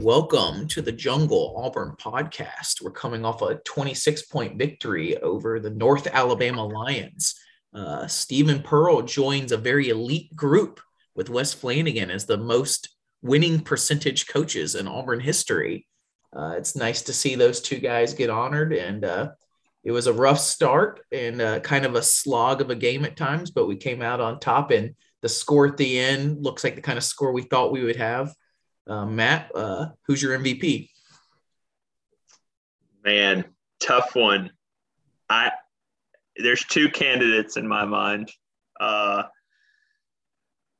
Welcome to the Jungle Auburn podcast. We're coming off a 26 point victory over the North Alabama Lions. Uh, Steven Pearl joins a very elite group with Wes Flanigan as the most winning percentage coaches in Auburn history. Uh, it's nice to see those two guys get honored, and uh, it was a rough start and uh, kind of a slog of a game at times, but we came out on top. And the score at the end looks like the kind of score we thought we would have. Uh, Matt, uh, who's your MVP? Man, tough one. I there's two candidates in my mind. Uh,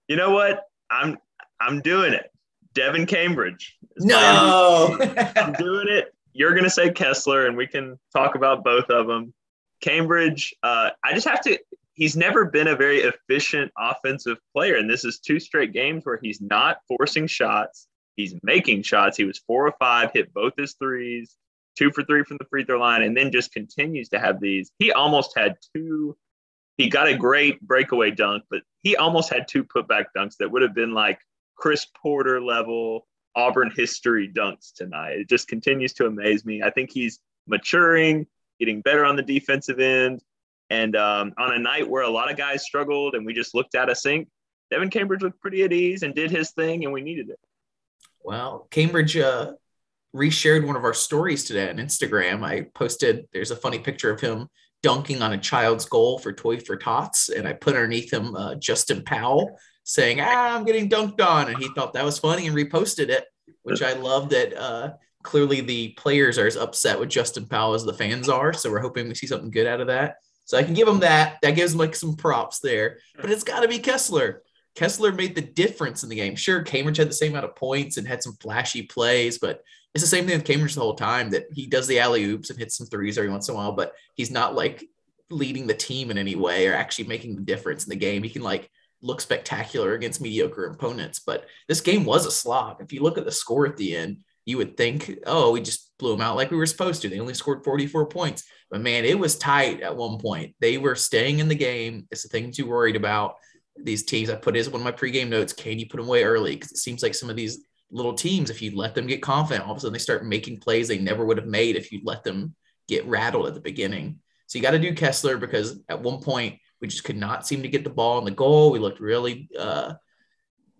you know what? I'm I'm doing it. Devin Cambridge. No, I'm doing it. You're gonna say Kessler, and we can talk about both of them. Cambridge. Uh, I just have to. He's never been a very efficient offensive player, and this is two straight games where he's not forcing shots. He's making shots. He was four or five, hit both his threes, two for three from the free throw line, and then just continues to have these. He almost had two. He got a great breakaway dunk, but he almost had two putback dunks that would have been like Chris Porter level Auburn history dunks tonight. It just continues to amaze me. I think he's maturing, getting better on the defensive end. And um, on a night where a lot of guys struggled and we just looked out a sink, Devin Cambridge looked pretty at ease and did his thing, and we needed it. Well, Cambridge uh, reshared one of our stories today on Instagram. I posted, there's a funny picture of him dunking on a child's goal for Toy for Tots. And I put underneath him uh, Justin Powell saying, ah, I'm getting dunked on. And he thought that was funny and reposted it, which I love that uh, clearly the players are as upset with Justin Powell as the fans are. So we're hoping we see something good out of that. So I can give him that. That gives him like some props there. But it's got to be Kessler. Kessler made the difference in the game. Sure, Cambridge had the same amount of points and had some flashy plays, but it's the same thing with Cambridge the whole time that he does the alley oops and hits some threes every once in a while, but he's not like leading the team in any way or actually making the difference in the game. He can like look spectacular against mediocre opponents, but this game was a slog. If you look at the score at the end, you would think, oh, we just blew them out like we were supposed to. They only scored 44 points. But man, it was tight at one point. They were staying in the game. It's the things you worried about these teams. I put as one of my pregame notes. Can you put them away early? Because it seems like some of these little teams, if you let them get confident, all of a sudden they start making plays they never would have made if you let them get rattled at the beginning. So you got to do Kessler because at one point we just could not seem to get the ball in the goal. We looked really uh,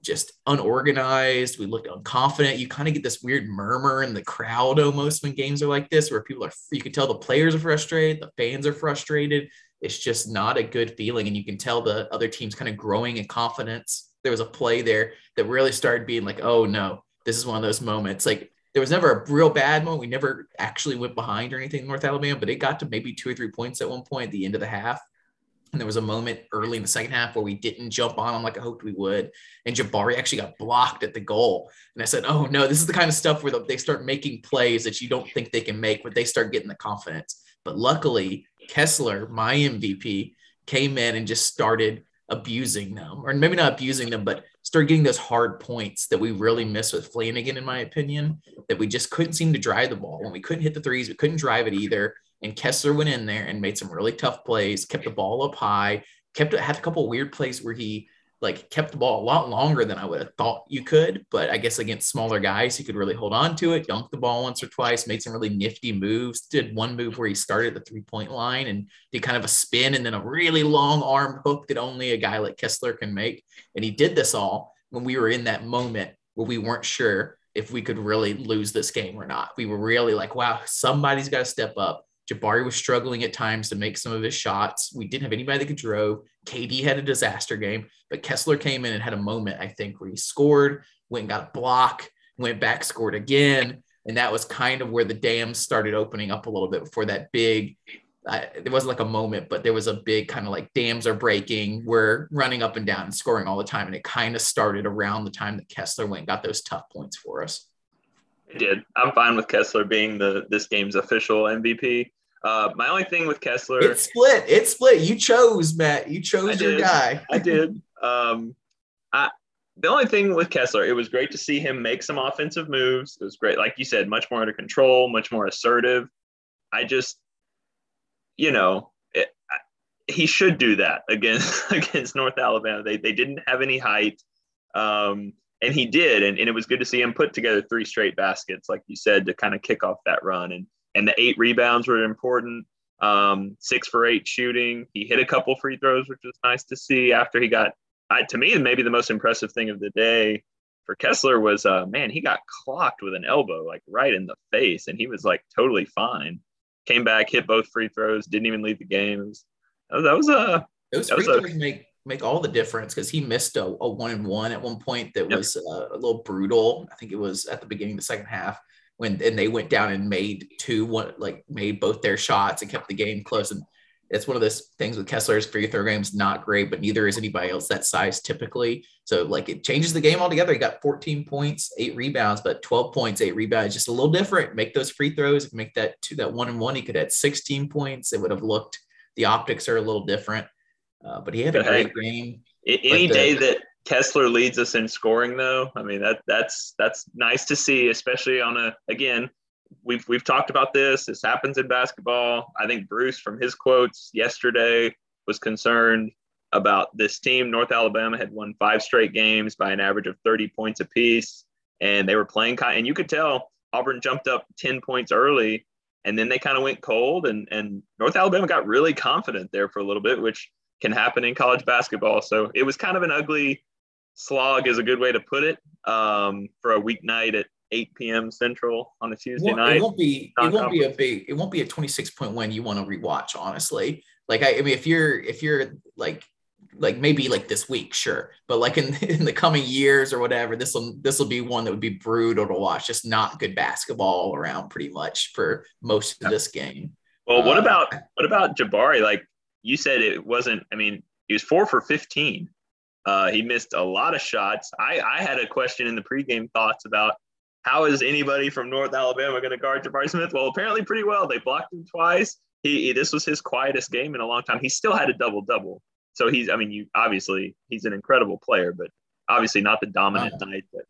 just unorganized. We looked unconfident. You kind of get this weird murmur in the crowd almost when games are like this, where people are, you can tell the players are frustrated, the fans are frustrated it's just not a good feeling. And you can tell the other team's kind of growing in confidence. There was a play there that really started being like, oh no, this is one of those moments. Like there was never a real bad moment. We never actually went behind or anything in North Alabama, but it got to maybe two or three points at one point at the end of the half. And there was a moment early in the second half where we didn't jump on them like I hoped we would. And Jabari actually got blocked at the goal. And I said, oh no, this is the kind of stuff where they start making plays that you don't think they can make, but they start getting the confidence. But luckily, Kessler, my MVP, came in and just started abusing them, or maybe not abusing them, but started getting those hard points that we really miss with Flanigan, in my opinion, that we just couldn't seem to drive the ball. When we couldn't hit the threes, we couldn't drive it either. And Kessler went in there and made some really tough plays, kept the ball up high, kept had a couple weird plays where he like kept the ball a lot longer than I would have thought you could. But I guess against smaller guys, he could really hold on to it, dunk the ball once or twice, made some really nifty moves. Did one move where he started the three point line and did kind of a spin and then a really long arm hook that only a guy like Kessler can make. And he did this all when we were in that moment where we weren't sure if we could really lose this game or not. We were really like, wow, somebody's got to step up. Jabari was struggling at times to make some of his shots. We didn't have anybody that could drove. KD had a disaster game, but Kessler came in and had a moment, I think, where he scored, went and got a block, went back, scored again. And that was kind of where the dams started opening up a little bit before that big. Uh, there wasn't like a moment, but there was a big kind of like dams are breaking. We're running up and down and scoring all the time. And it kind of started around the time that Kessler went and got those tough points for us. It did. I'm fine with Kessler being the this game's official MVP. Uh, my only thing with Kessler, it's split. It's split. You chose Matt. You chose your guy. I did. Um, I the only thing with Kessler, it was great to see him make some offensive moves. It was great, like you said, much more under control, much more assertive. I just, you know, it, I, he should do that against against North Alabama. They they didn't have any height. Um, and he did, and, and it was good to see him put together three straight baskets, like you said, to kind of kick off that run. And and the eight rebounds were important. Um, six for eight shooting. He hit a couple free throws, which was nice to see. After he got, uh, to me, maybe the most impressive thing of the day for Kessler was, uh, man, he got clocked with an elbow like right in the face, and he was like totally fine. Came back, hit both free throws, didn't even leave the game. Was, that was a. Those free throws make make all the difference because he missed a, a, one and one at one point that yep. was uh, a little brutal. I think it was at the beginning of the second half when and they went down and made two one like made both their shots and kept the game close. And it's one of those things with Kessler's free throw game's not great, but neither is anybody else that size typically. So like it changes the game altogether. He got 14 points, eight rebounds, but 12 points, eight rebounds, just a little different. Make those free throws, make that two, that one and one. He could have 16 points. It would have looked the optics are a little different. Uh, but he had a great game. Any the, day that Kessler leads us in scoring, though, I mean that that's that's nice to see, especially on a again. We've we've talked about this. This happens in basketball. I think Bruce, from his quotes yesterday, was concerned about this team. North Alabama had won five straight games by an average of 30 points apiece, and they were playing. And you could tell Auburn jumped up 10 points early, and then they kind of went cold. And and North Alabama got really confident there for a little bit, which can happen in college basketball. So it was kind of an ugly slog, is a good way to put it, um, for a weeknight at 8 p.m. Central on a Tuesday it night. It won't be. It won't be a big. It won't be a 26 point win you want to rewatch. Honestly, like I, I mean, if you're if you're like like maybe like this week, sure, but like in in the coming years or whatever, this will this will be one that would be brutal to watch. Just not good basketball around, pretty much for most of this game. Well, what uh, about what about Jabari? Like you said it wasn't. I mean, he was four for fifteen. Uh, he missed a lot of shots. I, I had a question in the pregame thoughts about how is anybody from North Alabama going to guard Jabari Smith? Well, apparently pretty well. They blocked him twice. He, he this was his quietest game in a long time. He still had a double double. So he's I mean you obviously he's an incredible player, but obviously not the dominant uh, night that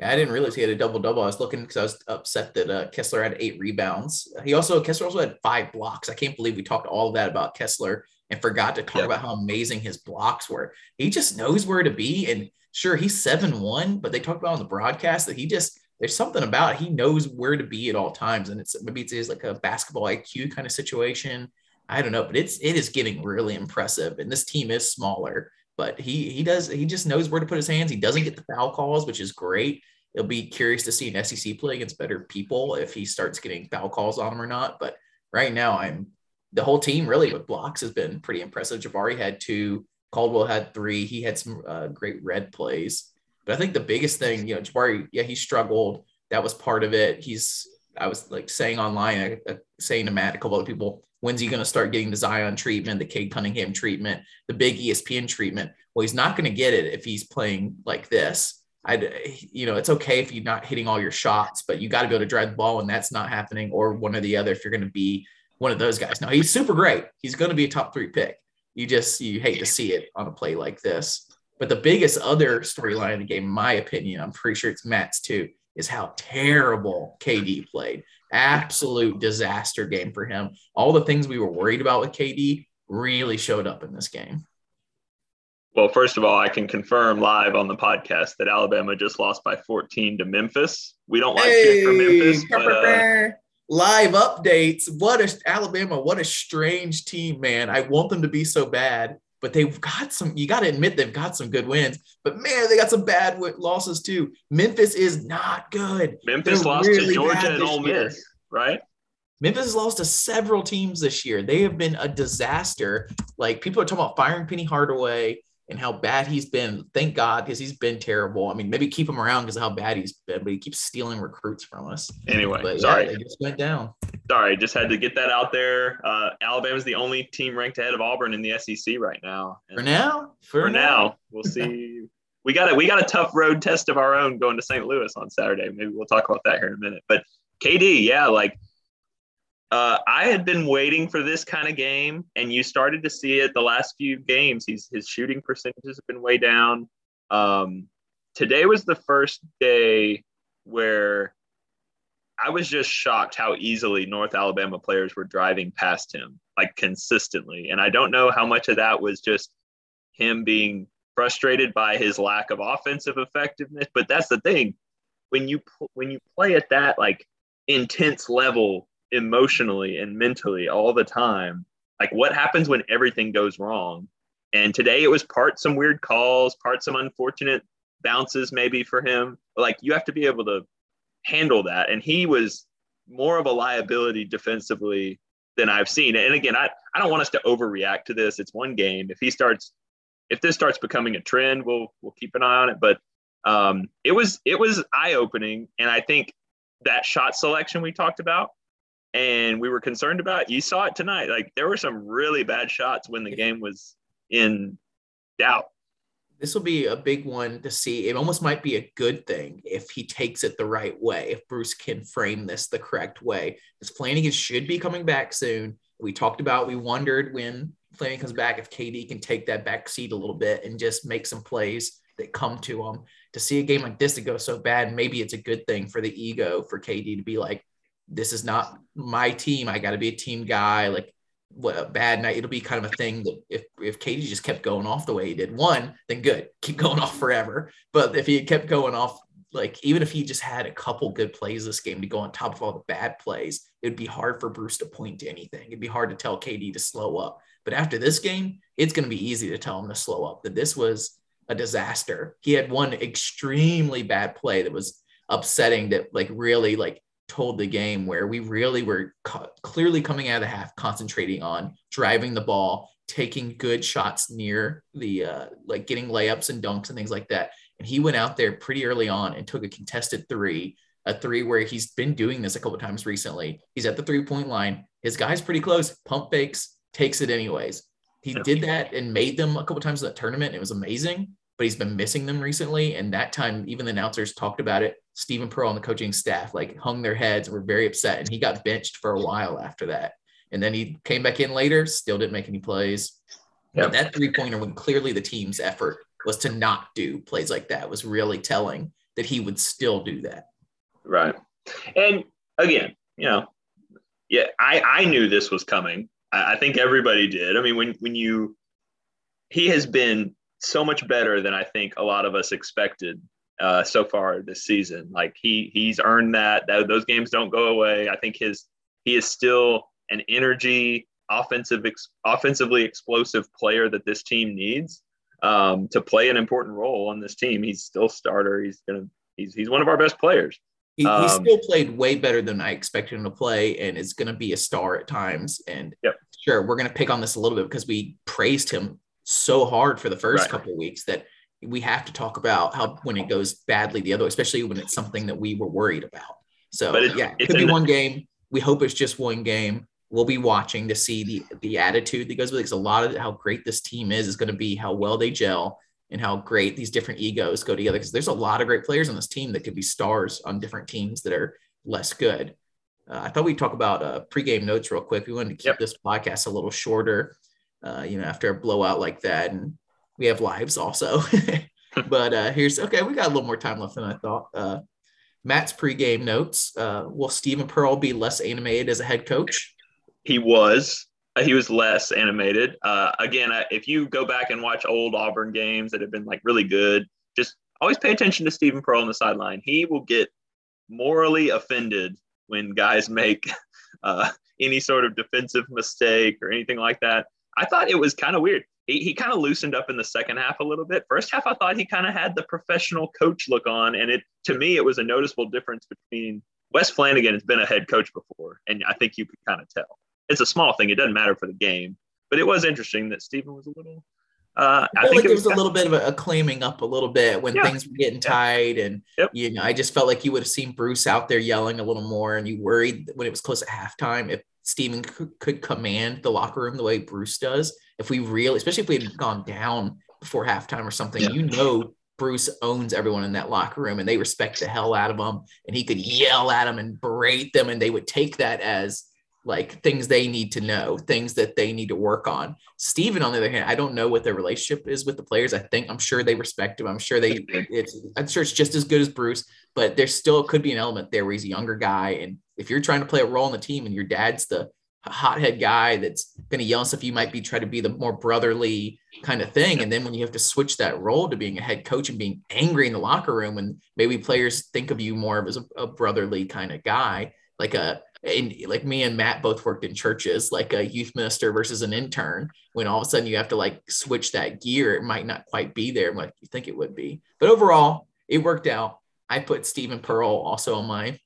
yeah, I didn't realize he had a double double. I was looking because I was upset that uh, Kessler had eight rebounds. He also Kessler also had five blocks. I can't believe we talked all of that about Kessler and forgot to talk about how amazing his blocks were. He just knows where to be. And sure, he's seven one, but they talked about on the broadcast that he just there's something about it. he knows where to be at all times, and it's maybe it's like a basketball IQ kind of situation. I don't know, but it's it is getting really impressive. And this team is smaller, but he he does he just knows where to put his hands. He doesn't get the foul calls, which is great. It'll be curious to see an SEC play against better people if he starts getting foul calls on him or not. But right now, I'm the whole team really with blocks has been pretty impressive. Jabari had two, Cardwell had three. He had some uh, great red plays. But I think the biggest thing, you know, Jabari, yeah, he struggled. That was part of it. He's, I was like saying online, uh, saying to Matt, a couple of people, When's he going to start getting the Zion treatment, the Cade Cunningham treatment, the big ESPN treatment? Well, he's not going to get it if he's playing like this. I, you know, it's okay if you're not hitting all your shots, but you got to be able to drive the ball, and that's not happening, or one or the other. If you're going to be one of those guys, now he's super great. He's going to be a top three pick. You just you hate to see it on a play like this. But the biggest other storyline in the game, in my opinion, I'm pretty sure it's Matt's too, is how terrible KD played absolute disaster game for him. All the things we were worried about with KD really showed up in this game. Well, first of all, I can confirm live on the podcast that Alabama just lost by 14 to Memphis. We don't like hey, for Memphis, but, uh, live updates. What a Alabama! What a strange team, man. I want them to be so bad, but they've got some. You got to admit they've got some good wins. But man, they got some bad losses too. Memphis is not good. Memphis They're lost really to Georgia and Ole Miss, right? Memphis has lost to several teams this year. They have been a disaster. Like people are talking about firing Penny Hardaway and how bad he's been. Thank God, because he's been terrible. I mean, maybe keep him around because of how bad he's been, but he keeps stealing recruits from us. Anyway, but, sorry, yeah, they just went down. Sorry, just had to get that out there. Uh, Alabama's the only team ranked ahead of Auburn in the SEC right now. And for now, for, for now. now, we'll see. we got a we got a tough road test of our own going to St. Louis on Saturday. Maybe we'll talk about that here in a minute. But KD, yeah, like uh, I had been waiting for this kind of game, and you started to see it the last few games. He's his shooting percentages have been way down. Um, today was the first day where I was just shocked how easily North Alabama players were driving past him, like consistently. And I don't know how much of that was just him being frustrated by his lack of offensive effectiveness. But that's the thing when you when you play at that like intense level emotionally and mentally all the time, like what happens when everything goes wrong? And today it was part some weird calls, part some unfortunate bounces maybe for him. Like you have to be able to handle that. And he was more of a liability defensively than I've seen. And again, I, I don't want us to overreact to this. It's one game. If he starts, if this starts becoming a trend, we'll we'll keep an eye on it. But um, it was it was eye opening, and I think that shot selection we talked about and we were concerned about. You saw it tonight. Like there were some really bad shots when the game was in doubt this will be a big one to see. It almost might be a good thing if he takes it the right way, if Bruce can frame this the correct way. Because Flanigan should be coming back soon. We talked about, we wondered when Flanigan comes back if KD can take that back seat a little bit and just make some plays that come to him. To see a game like this to go so bad, maybe it's a good thing for the ego for KD to be like, this is not my team. I got to be a team guy. Like what a bad night. It'll be kind of a thing that if if KD just kept going off the way he did one, then good, keep going off forever. But if he kept going off, like even if he just had a couple good plays this game to go on top of all the bad plays, it'd be hard for Bruce to point to anything. It'd be hard to tell KD to slow up. But after this game, it's going to be easy to tell him to slow up. That this was a disaster. He had one extremely bad play that was upsetting. That like really like told the game where we really were co- clearly coming out of the half concentrating on driving the ball taking good shots near the uh, like getting layups and dunks and things like that. And he went out there pretty early on and took a contested three a three where he's been doing this a couple of times recently. He's at the three point line. His guy's pretty close. Pump fakes takes it anyways. He did that and made them a couple of times in that tournament. It was amazing but he's been missing them recently. And that time, even the announcers talked about it. Steven Pearl and the coaching staff like hung their heads and were very upset. And he got benched for a while after that. And then he came back in later, still didn't make any plays. Yep. But that three pointer, when clearly the team's effort was to not do plays like that, was really telling that he would still do that. Right. And again, you know, yeah, I, I knew this was coming. I, I think everybody did. I mean, when when you he has been so much better than I think a lot of us expected uh, so far this season. Like he he's earned that. that. Those games don't go away. I think his he is still an energy offensive ex, offensively explosive player that this team needs um, to play an important role on this team. He's still starter. He's gonna he's he's one of our best players. He, um, he still played way better than I expected him to play, and is going to be a star at times. And yep. sure, we're going to pick on this a little bit because we praised him so hard for the first right. couple weeks that we have to talk about how when it goes badly the other, especially when it's something that we were worried about. So it, yeah, it could be one game. We hope it's just one game. We'll be watching to see the the attitude that goes with it. Because a lot of how great this team is is going to be how well they gel and how great these different egos go together. Because there's a lot of great players on this team that could be stars on different teams that are less good. Uh, I thought we'd talk about uh, pregame notes real quick. We wanted to keep yep. this podcast a little shorter uh, you know, after a blowout like that. And we have lives also. but uh, here's okay, we got a little more time left than I thought. Uh, Matt's pregame notes. Uh, will Steven Pearl be less animated as a head coach? He was. Uh, he was less animated. Uh, again, if you go back and watch old Auburn games that have been like really good, just always pay attention to Steven Pearl on the sideline. He will get morally offended when guys make uh, any sort of defensive mistake or anything like that. I thought it was kind of weird. He, he kind of loosened up in the second half a little bit. First half, I thought he kind of had the professional coach look on, and it to me it was a noticeable difference between Wes Flanigan has been a head coach before, and I think you could kind of tell. It's a small thing; it doesn't matter for the game, but it was interesting that Steven was a little. Uh, I, I think like it was, was a little bit of a, a, claiming up a little bit when yeah. things were getting tight, and yep. you know, I just felt like you would have seen Bruce out there yelling a little more, and you worried when it was close at halftime if Steven could, command the locker room the way Bruce does. If we really, especially if we had gone down before halftime or something, yeah. you know, Bruce owns everyone in that locker room and they respect the hell out of him. And he could yell at them and berate them, and they would take that as like things they need to know, things that they need to work on. Steven, on the other hand, I don't know what their relationship is with the players. I think I'm sure they respect him. I'm sure they it's I'm sure it's just as good as Bruce, but there still could be an element there where he's a younger guy. And if you're trying to play a role in the team and your dad's the hothead guy that's going to yell stuff. You might be trying to be the more brotherly kind of thing. And then when you have to switch that role to being a head coach and being angry in the locker room, and maybe players think of you more as a, a brotherly kind of guy, like a and like me and Matt both worked in churches, like a youth minister versus an intern. When all of a sudden you have to like switch that gear, it might not quite be there like you think it would be. But overall, it worked out. I put Steven Pearl also on my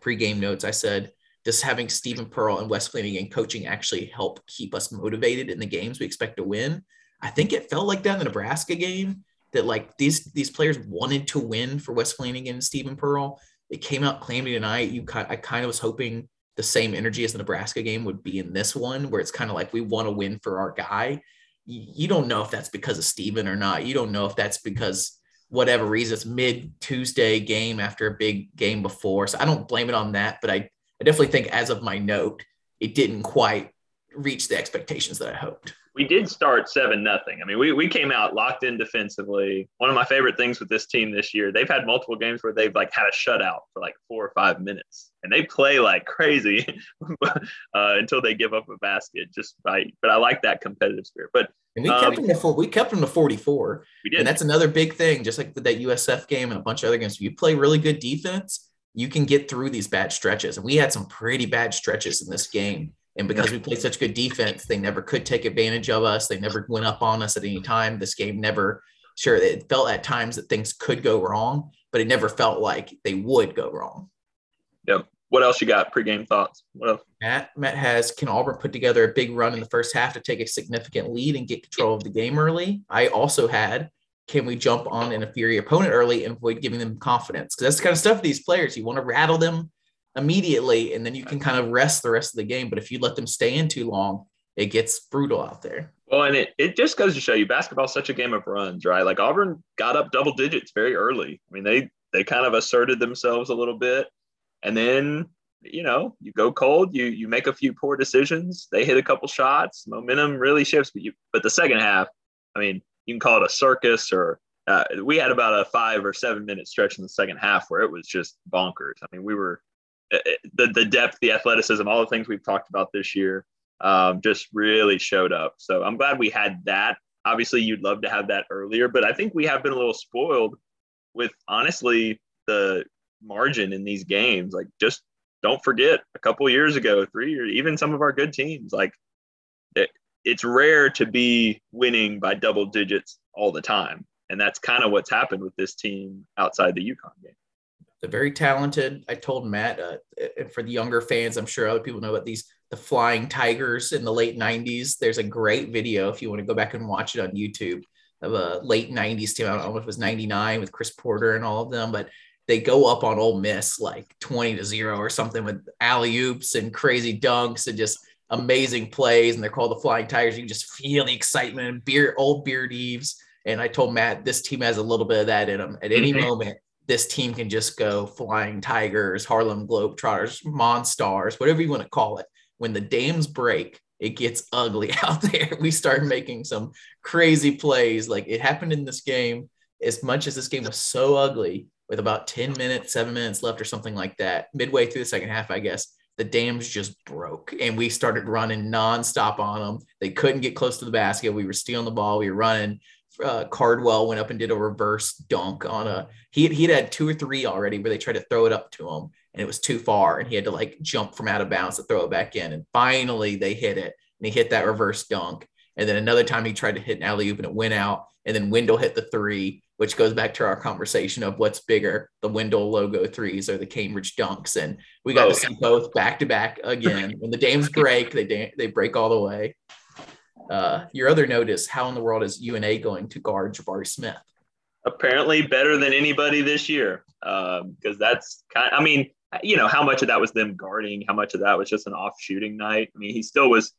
pregame notes. I said, does having Steven Pearl and Wes Flanigan coaching actually help keep us motivated in the games we expect to win? I think it felt like that in the Nebraska game that like these these players wanted to win for Wes Flanigan and Steven Pearl. It came out claiming tonight. You I kind of was hoping the same energy as the Nebraska game would be in this one, where it's kind of like we want to win for our guy. You don't know if that's because of Steven or not. You don't know if that's because whatever reason it's mid Tuesday game after a big game before. So I don't blame it on that, but I, I definitely think as of my note, it didn't quite reach the expectations that I hoped we did start seven nothing. I mean, we, we came out locked in defensively. One of my favorite things with this team this year, they've had multiple games where they've like had a shutout for like four or five minutes, and they play like crazy uh, until they give up a basket. Just by, but I like that competitive spirit. But and we um, kept them to four, we kept them to forty four. We did, and that's another big thing. Just like that USF game and a bunch of other games, if you play really good defense, you can get through these bad stretches. And we had some pretty bad stretches in this game and because we played such good defense, they never could take advantage of us. They never went up on us at any time. This game never, sure, it felt at times that things could go wrong, but it never felt like they would go wrong. Yep. What else you got? Pre-game thoughts. What else? Matt Matt has can Auburn put together a big run in the first half to take a significant lead and get control of the game early. I also had can we jump on an inferior opponent early and avoid giving them confidence? Because that's the kind of stuff these players you want to rattle them immediately and then you can kind of rest the rest of the game. But if you let them stay in too long, it gets brutal out there. Well, and it, it just goes to show you basketball's such a game of runs, right? Like Auburn got up double digits very early. I mean, they they kind of asserted themselves a little bit. And then, you know, you go cold, you you make a few poor decisions, they hit a couple shots, momentum really shifts. But you but the second half, I mean, you can call it a circus or uh, we had about a five or seven minute stretch in the second half where it was just bonkers. I mean, we were uh, the the depth, the athleticism, all the things we've talked about this year, um, just really showed up. So I'm glad we had that. Obviously, you'd love to have that earlier, but I think we have been a little spoiled with honestly the margin in these games. Like, just don't forget a couple years ago, three years, even some of our good teams, like it's rare to be winning by double digits all the time. And that's kind of what's happened with this team outside the UConn game. They're very talented. I told Matt, uh, for the younger fans, I'm sure other people know about these the Flying Tigers in the late '90s. There's a great video if you want to go back and watch it on YouTube of a late '90s team. I don't know if it was '99 with Chris Porter and all of them, but they go up on Ole Miss like 20 to zero or something with alley oops and crazy dunks and just amazing plays. And they're called the Flying Tigers. You can just feel the excitement and beer, old Beard-Eaves. And I told Matt this team has a little bit of that in them. At any mm-hmm. moment, this team can just go flying tigers, Harlem Globetrotters, Monstars, whatever you want to call it. When the dams break, it gets ugly out there. We start making some crazy plays. Like it happened in this game, as much as this game was so ugly, with about 10 minutes, seven minutes left, or something like that, midway through the second half, I guess, the dams just broke and we started running nonstop on them. They couldn't get close to the basket. We were stealing the ball. We were running uh, Cardwell went up and did a reverse dunk on a he he'd had two or three already where they tried to throw it up to him and it was too far and he had to like jump from out of bounds to throw it back in and finally they hit it and he hit that reverse dunk and then another time he tried to hit an alley oop and it went out and then Wendell hit the three which goes back to our conversation of what's bigger the Wendell logo threes or the Cambridge dunks and we got oh. to see both back to back again when the Dames break they they break all the way uh, your other note is how in the world is UNA going to guard Jabari Smith? Apparently better than anybody this year, because um, that's kind. Of, I mean, you know, how much of that was them guarding? How much of that was just an off shooting night? I mean, he still was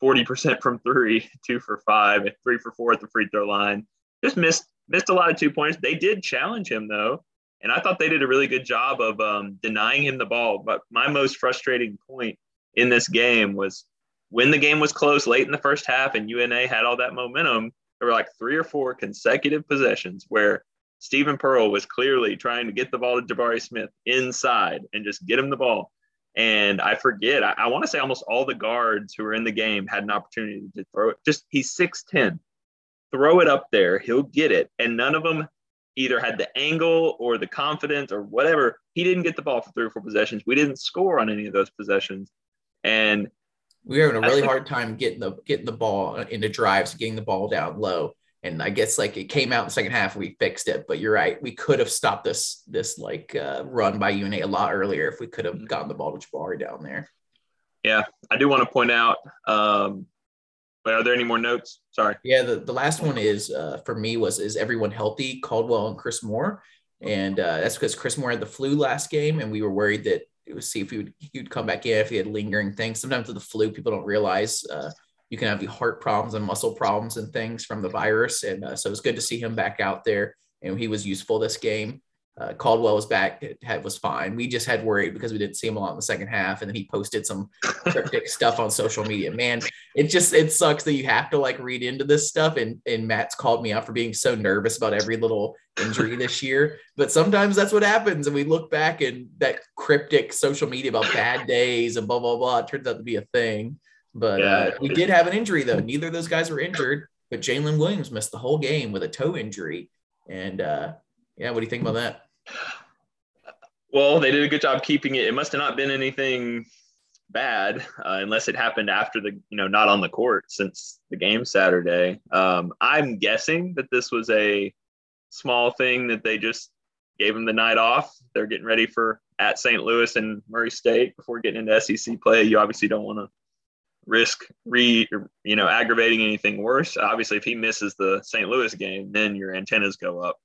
forty percent from three, two for five, and three for four at the free throw line. Just missed missed a lot of two points. They did challenge him though, and I thought they did a really good job of um, denying him the ball. But my most frustrating point in this game was when the game was close late in the first half and UNA had all that momentum, there were like three or four consecutive possessions where Steven Pearl was clearly trying to get the ball to Jabari Smith inside and just get him the ball. And I forget, I, I want to say almost all the guards who were in the game had an opportunity to throw it. Just he's 6'10. Throw it up there, he'll get it. And none of them either had the angle or the confidence or whatever. He didn't get the ball for three or four possessions. We didn't score on any of those possessions. And we were having a really hard time getting the getting the ball into drives, getting the ball down low. And I guess like it came out in the second half, we fixed it. But you're right, we could have stopped this this like uh, run by UNA a lot earlier if we could have gotten the ball to Jabari down there. Yeah, I do want to point out. Um, are there any more notes? Sorry. Yeah, the, the last one is uh, for me was is everyone healthy? Cardwell and Chris Moore, and uh, that's because Chris Moore had the flu last game, and we were worried that it was see if he would he would come back in if he had lingering things. Sometimes with the flu, people don't realize uh, you can have heart problems and muscle problems and things from the virus, and uh, so it was good to see him back out there, and he was useful this game. Uh, Cardwell was back, it had, was fine. We just had worried because we didn't see him a lot in the second half, and then he posted some cryptic stuff on social media. Man, it just it sucks that you have to like read into this stuff. And and Matt's called me out for being so nervous about every little injury this year. But sometimes that's what happens, and we look back and that cryptic social media about bad days and blah blah blah. It turns out to be a thing. But yeah. uh, we did have an injury though. Neither of those guys were injured, but Jaylin Williams missed the whole game with a toe injury. And uh, yeah, what do you think about that? Well, they did a good job keeping it. It must have not been anything bad uh, unless it happened after the you know not on the court since the game Saturday. Um, I'm guessing that this was a small thing that they just gave him the night off. They're getting ready for at St. Louis and Murray State before getting into SEC play. You obviously don't want to risk re you know aggravating anything worse. Obviously, if he misses the St. Louis game, then your antennas go up.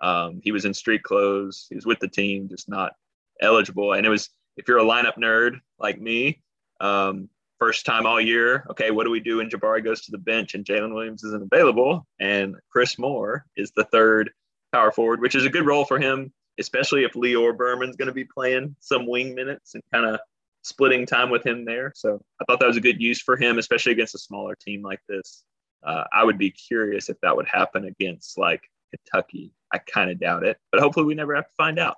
Um, he was in street clothes. He was with the team, just not eligible. And it was, if you're a lineup nerd like me, um, first time all year, okay, what do we do when Jabari goes to the bench and Jaylin Williams isn't available? And Chris Moore is the third power forward, which is a good role for him, especially if Lior Berman's going to be playing some wing minutes and kind of splitting time with him there. So I thought that was a good use for him, especially against a smaller team like this. Uh, I would be curious if that would happen against like Kentucky. I kind of doubt it, but hopefully we never have to find out.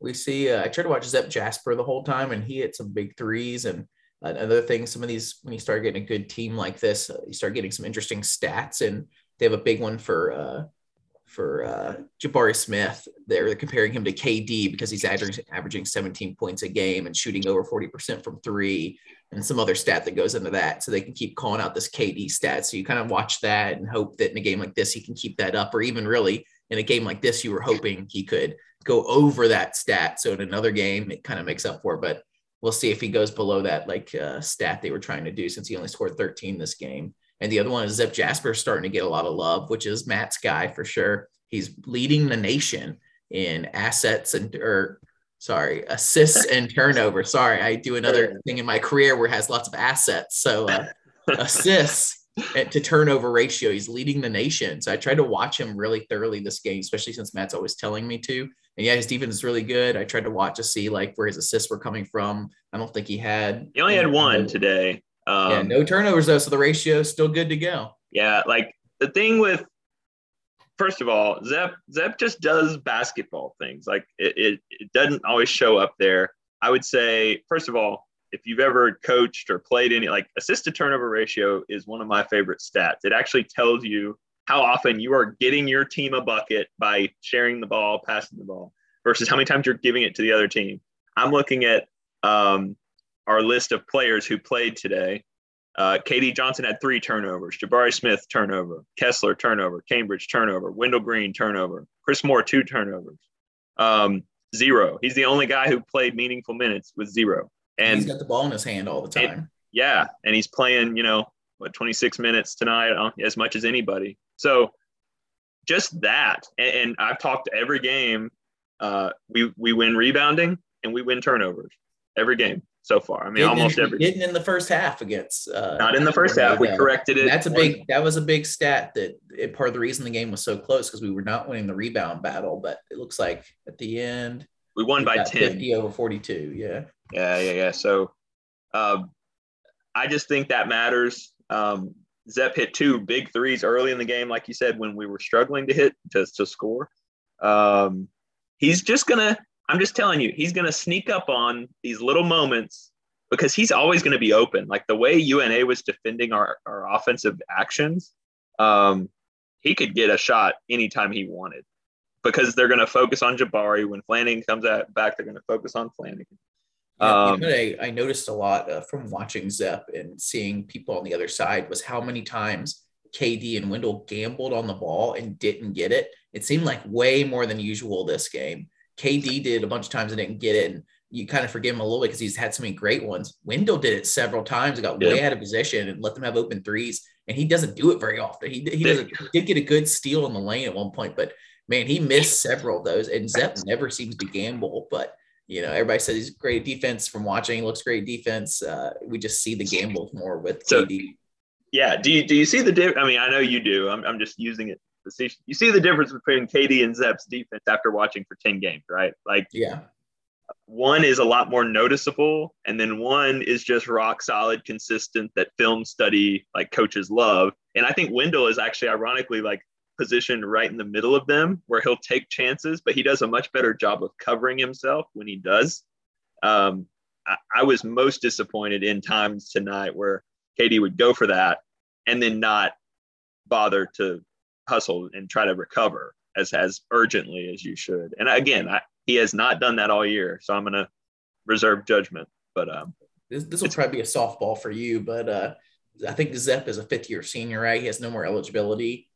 We see, uh, I tried to watch Zep Jasper the whole time, and he hit some big threes and uh, other things. Some of these, when you start getting a good team like this, uh, you start getting some interesting stats, and they have a big one for uh, for uh, Jabari Smith. They're comparing him to KD because he's averaging, averaging 17 points a game and shooting over 40% from three, and some other stat that goes into that. So they can keep calling out this KD stat. So you kind of watch that and hope that in a game like this, he can keep that up, or even really in a game like this, you were hoping he could go over that stat. So in another game, it kind of makes up for. It. But we'll see if he goes below that like uh, stat they were trying to do since he only scored 13 this game. And the other one is Zep Jasper starting to get a lot of love, which is Matt's guy for sure. He's leading the nation in assets and or sorry, assists and turnover. Sorry, I do another thing in my career where it has lots of assets. So uh, assists to turnover ratio, he's leading the nation. So I tried to watch him really thoroughly this game, especially since Matt's always telling me to. And yeah, his defense is really good. I tried to watch to see like where his assists were coming from. I don't think he had. He only had one today. Um, yeah, no turnovers though, so the ratio is still good to go. Yeah, like the thing with first of all, Zep Zep just does basketball things. Like it, it, it doesn't always show up there. I would say, first of all, if you've ever coached or played any, like assist to turnover ratio is one of my favorite stats. It actually tells you how often you are getting your team a bucket by sharing the ball, passing the ball, versus how many times you're giving it to the other team. I'm looking at um, our list of players who played today. Uh, KD Johnson had three turnovers. Jabari Smith turnover. Kessler turnover. Cambridge turnover. Wendell Green turnover. Chris Moore two turnovers. Um, zero. He's the only guy who played meaningful minutes with zero. And he's got the ball in his hand all the time. And, yeah, and he's playing. You know what, 26 minutes tonight, uh, as much as anybody. So just that, and, and I've talked every game. Uh, we we win rebounding and we win turnovers every game so far. I mean, almost in, every didn't in the first half against. Uh, Not in the first half. We corrected it. That's a big. That was a big stat. That it, part of the reason the game was so close because we were not winning the rebound battle. But it looks like at the end we won by ten. Fifty over forty-two. Yeah. Yeah, yeah, yeah. So, um, I just think that matters. Um, Zep hit two big threes early in the game, like you said, when we were struggling to hit to to score. Um, he's just gonna I'm just telling you, he's going to sneak up on these little moments because he's always going to be open. Like the way UNA was defending our, our offensive actions, um, he could get a shot anytime he wanted because they're going to focus on Jabari. When Flanigan comes at, back, they're going to focus on Flanigan. Yeah, um, you know I, I, noticed a lot uh, from watching Zep and seeing people on the other side was how many times KD and Wendell gambled on the ball and didn't get it. It seemed like way more than usual this game. KD did a bunch of times and didn't get it. And you kind of forgive him a little bit because he's had so many great ones. Wendell did it several times and got yeah. way out of position and let them have open threes. And he doesn't do it very often. He, he doesn't he did get a good steal in the lane at one point, but man, he missed several of those. And Zep never seems to gamble, but you know, everybody says he's great defense from watching. He looks great defense. Uh, we just see the gambles more with so, KD. Yeah. Do you do you see the difference? I mean, I know you do. I'm I'm just using it see. You see the difference between KD and Zep's defense after watching for ten games, right? Like, yeah. One is a lot more noticeable, and then one is just rock solid, consistent that film study like coaches love. And I think Wendell is actually ironically like positioned right in the middle of them where he'll take chances, but he does a much better job of covering himself when he does. Um, I, I, was most disappointed in times tonight where KD would go for that and then not bother to hustle and try to recover as as urgently as you should. And again, I, he has not done that all year, so I'm going to reserve judgment. But um, this this will probably be a softball for you, but uh, I think Zep is a fifth year senior, right? He has no more eligibility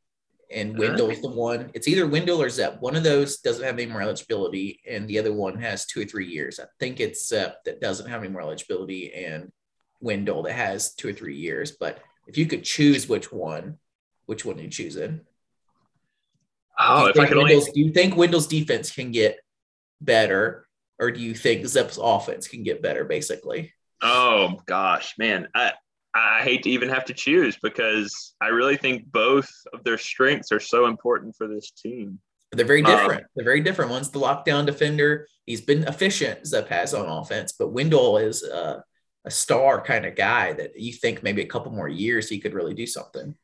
and Wendell's the one. It's either Wendell or Zep. One of those doesn't have any more eligibility, and the other one has two or three years. I think it's Zep that doesn't have any more eligibility, and Wendell that has two or three years. But if you could choose which one, which one are you choosing? Oh, if I could only... do you think Wendell's defense can get better, or do you think Zep's offense can get better? Basically. Oh gosh, man, I I hate to even have to choose because I really think both of their strengths are so important for this team. They're very um, different. Um, They're very different. One's the lockdown defender. He's been efficient, Zep has on offense, but Wendell is a, a star kind of guy that you think maybe a couple more years he could really do something.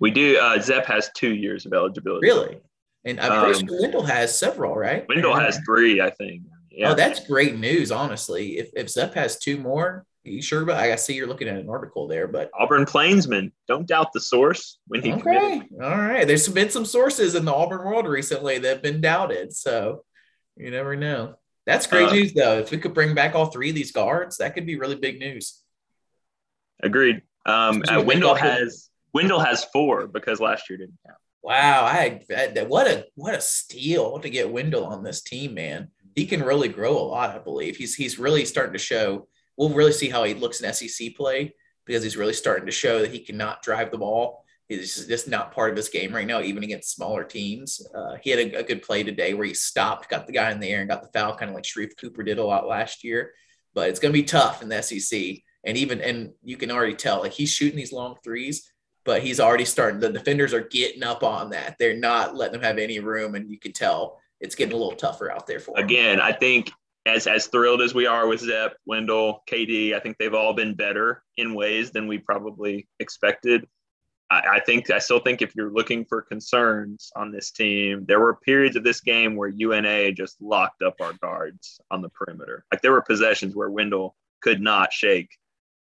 We do. Uh, Zep has two years of eligibility. Really? And I'm um, pretty sure Wendell has several, right? Wendell has three, I think. Yeah. Oh, that's great news, honestly. If if Zep has two more, you sure about? I see you're looking at an article there, but Auburn Plainsman. Don't doubt the source when he. Okay, committed. all right. There's been some sources in the Auburn world recently that have been doubted, so you never know. That's great uh, news, though. If we could bring back all three of these guards, that could be really big news. Agreed. Um, uh, Wendell has Wendell has four because last year didn't count. Wow, I, I what a what a steal to get Wendell on this team, man. He can really grow a lot, I believe. He's he's really starting to show we'll really see how he looks in SEC play because he's really starting to show that he cannot drive the ball. He's just not part of his game right now, even against smaller teams. Uh, he had a, a, good play today where he stopped, got the guy in the air, and got the foul, kind of like Sharife Cooper did a lot last year. But it's going to be tough in the SEC, and even and you can already tell like he's shooting these long threes, but he's already starting. The defenders are getting up on that. They're not letting them have any room, and you can tell it's getting a little tougher out there for him. Again, I think as as thrilled as we are with Zep, Wendell, KD, I think they've all been better in ways than we probably expected. I, I, think I still think if you're looking for concerns on this team, there were periods of this game where UNA just locked up our guards on the perimeter. Like there were possessions where Wendell could not shake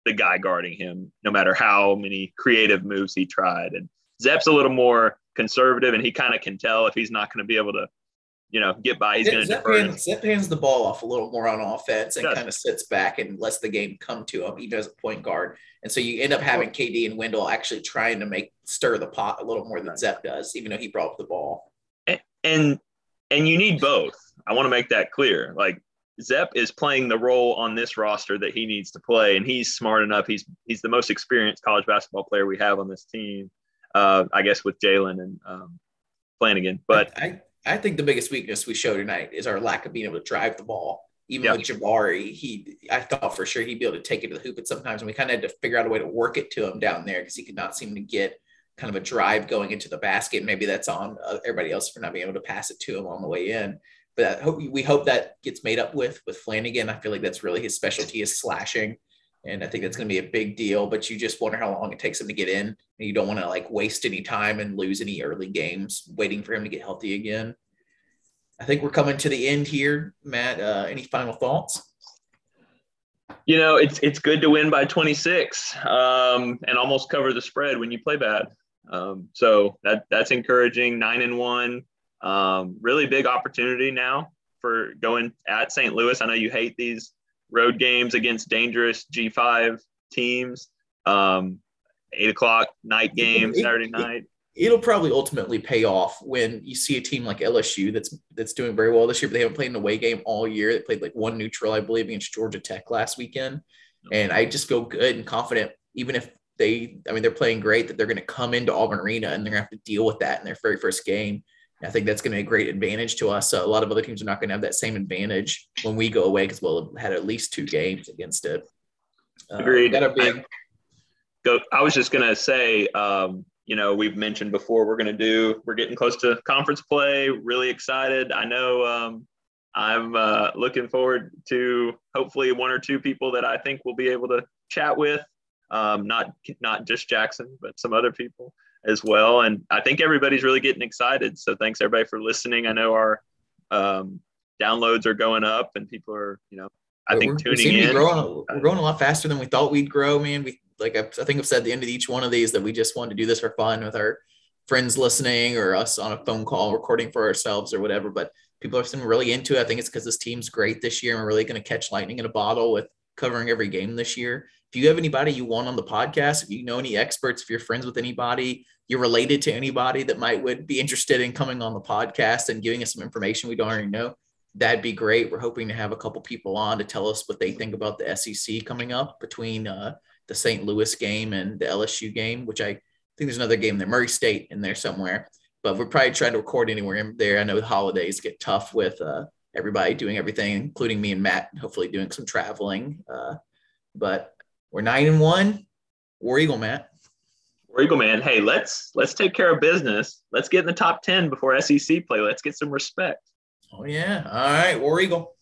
the guy guarding him, no matter how many creative moves he tried. And Zep's a little more conservative, and he kind of can tell if he's not going to be able to you know, get by. He's going to defer. Hands, Zep hands the ball off a little more on offense and kind of sits back and lets the game come to him, even as a point guard. And so you end up having KD and Wendell actually trying to make stir the pot a little more than Zep does, even though he brought up the ball. And and, and you need both. I want to make that clear. Like Zep is playing the role on this roster that he needs to play, and he's smart enough. He's he's the most experienced college basketball player we have on this team. Uh, I guess with Jaylin and um, Flanigan, but. I, I, I think the biggest weakness we show tonight is our lack of being able to drive the ball. Even with Jabari, he I thought for sure he'd be able to take it to the hoop, but sometimes we kind of had to figure out a way to work it to him down there because he could not seem to get kind of a drive going into the basket. Maybe that's on uh, everybody else for not being able to pass it to him on the way in. But hope we hope that gets made up with with Flanigan. I feel like that's really his specialty is slashing. And I think that's going to be a big deal, but you just wonder how long it takes him to get in. And you don't want to like waste any time and lose any early games waiting for him to get healthy again. I think we're coming to the end here, Matt. Uh, any final thoughts? You know, it's it's good to win by 26 um, and almost cover the spread when you play bad. Um, so that that's encouraging. Nine and one, um, really big opportunity now for going at St. Louis. I know you hate these road games against dangerous G5 teams. Um, eight o'clock night game Saturday night. It'll probably ultimately pay off when you see a team like LSU that's that's doing very well this year, but they haven't played an away game all year. They played like one neutral, I believe, against Georgia Tech last weekend. And I just feel good and confident, even if they, I mean, they're playing great, that they're going to come into Auburn Arena and they're going to have to deal with that in their very first game. I think that's going to be a great advantage to us. So a lot of other teams are not going to have that same advantage when we go away because we'll have had at least two games against it. Uh, Agreed. A. I, go. I was just going to say, um, you know, we've mentioned before we're going to do. We're getting close to conference play. Really excited. I know. Um, I'm uh, looking forward to hopefully one or two people that I think we'll be able to chat with. Um, not not just Jackson, but some other people as well. And I think everybody's really getting excited. So thanks everybody for listening. I know our um, downloads are going up, and people are you know I think we're, tuning in. Growing, we're growing a lot faster than we thought we'd grow, man. We like I, I think I've said at the end of each one of these that we just wanted to do this for fun with our friends listening or us on a phone call recording for ourselves or whatever. But people are still really into it. I think it's because this team's great this year and we're really going to catch lightning in a bottle with covering every game this year. If you have anybody you want on the podcast, if you know any experts, if you're friends with anybody, you're related to anybody that might would be interested in coming on the podcast and giving us some information we don't already know, that'd be great. We're hoping to have a couple people on to tell us what they think about the SEC coming up between uh, the St. Louis game and the LSU game, which I think there's another game there, Murray State in there somewhere. But we're probably trying to record anywhere in there. I know the holidays get tough with uh, everybody doing everything, including me and Matt, hopefully doing some traveling. Uh, but we're nine and one. War Eagle, Matt. War Eagle, man. Hey, let's let's take care of business. Let's get in the top ten before SEC play. Let's get some respect. Oh yeah. All right, War Eagle.